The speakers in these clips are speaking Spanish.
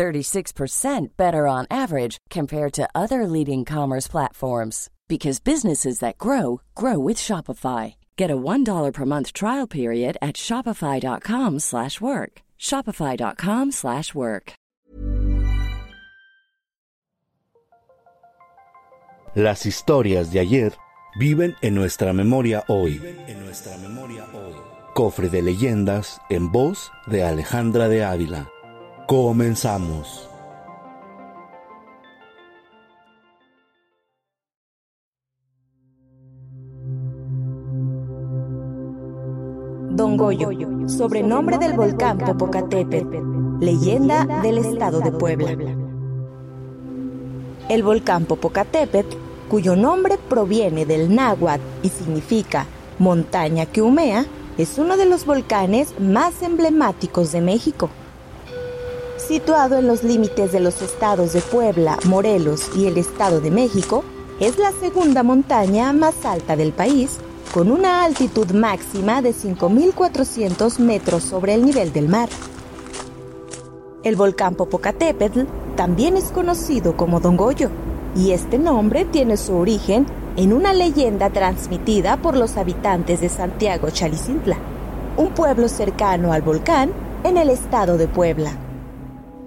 36% better on average compared to other leading commerce platforms because businesses that grow grow with Shopify. Get a $1 per month trial period at shopify.com/work. shopify.com/work. Las historias de ayer viven en nuestra memoria hoy. En nuestra memoria hoy. Cofre de leyendas en voz de Alejandra de Ávila. Comenzamos. Don Goyo, sobrenombre del volcán Popocatépetl, leyenda del estado de Puebla. El volcán Popocatépetl, cuyo nombre proviene del náhuatl y significa montaña que humea, es uno de los volcanes más emblemáticos de México. Situado en los límites de los estados de Puebla, Morelos y el Estado de México, es la segunda montaña más alta del país con una altitud máxima de 5.400 metros sobre el nivel del mar. El volcán Popocatépetl también es conocido como Don Goyo, y este nombre tiene su origen en una leyenda transmitida por los habitantes de Santiago Chalicintla, un pueblo cercano al volcán en el estado de Puebla.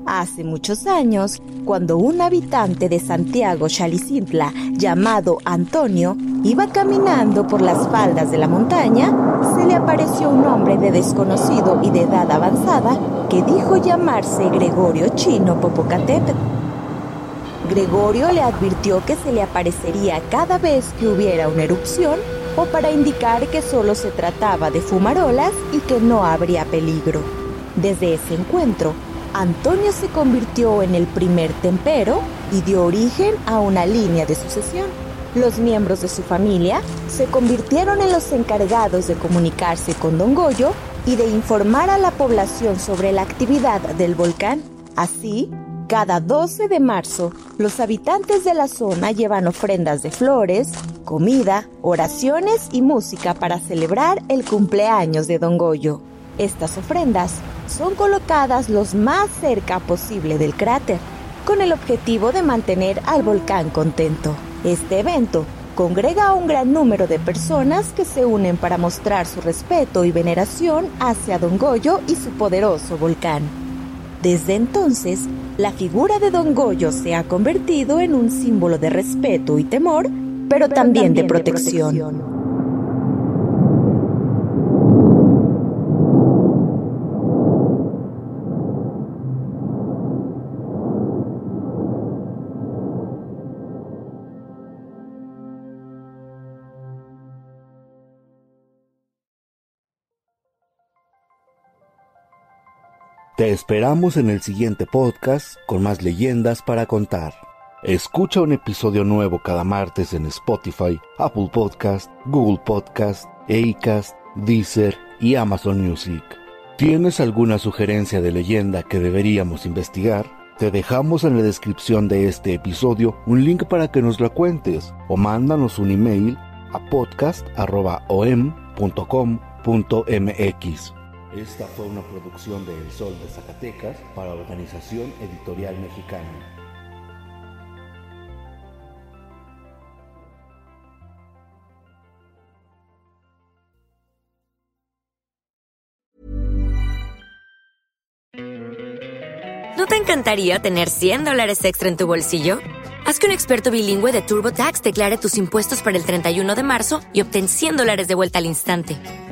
Hace muchos años, cuando un habitante de Santiago Chalicintla, llamado Antonio, iba caminando por las faldas de la montaña, se le apareció un hombre de desconocido y de edad avanzada que dijo llamarse Gregorio Chino Popocatépetl. Gregorio le advirtió que se le aparecería cada vez que hubiera una erupción o para indicar que solo se trataba de fumarolas y que no habría peligro. Desde ese encuentro, Antonio se convirtió en el primer tempero y dio origen a una línea de sucesión. Los miembros de su familia se convirtieron en los encargados de comunicarse con Don Goyo y de informar a la población sobre la actividad del volcán. Así, cada 12 de marzo, los habitantes de la zona llevan ofrendas de flores, comida, oraciones y música para celebrar el cumpleaños de Don Goyo. Estas ofrendas son colocadas los más cerca posible del cráter, con el objetivo de mantener al volcán contento. Este evento congrega a un gran número de personas que se unen para mostrar su respeto y veneración hacia Don Goyo y su poderoso volcán. Desde entonces, la figura de Don Goyo se ha convertido en un símbolo de respeto y temor, pero, también, de protección. Te esperamos en el siguiente podcast con más leyendas para contar. Escucha un episodio nuevo cada martes en Spotify, Apple Podcast, Google Podcast, Acast, Deezer y Amazon Music. ¿Tienes alguna sugerencia de leyenda que deberíamos investigar? Te dejamos en la descripción de este episodio un link para que nos la cuentes o mándanos un email a podcast.om.com.mx. Esta fue una producción de El Sol de Zacatecas para Organización Editorial Mexicana. ¿No te encantaría tener 100 dólares extra en tu bolsillo? Haz que un experto bilingüe de TurboTax declare tus impuestos para el 31 de marzo y obtén 100 dólares de vuelta al instante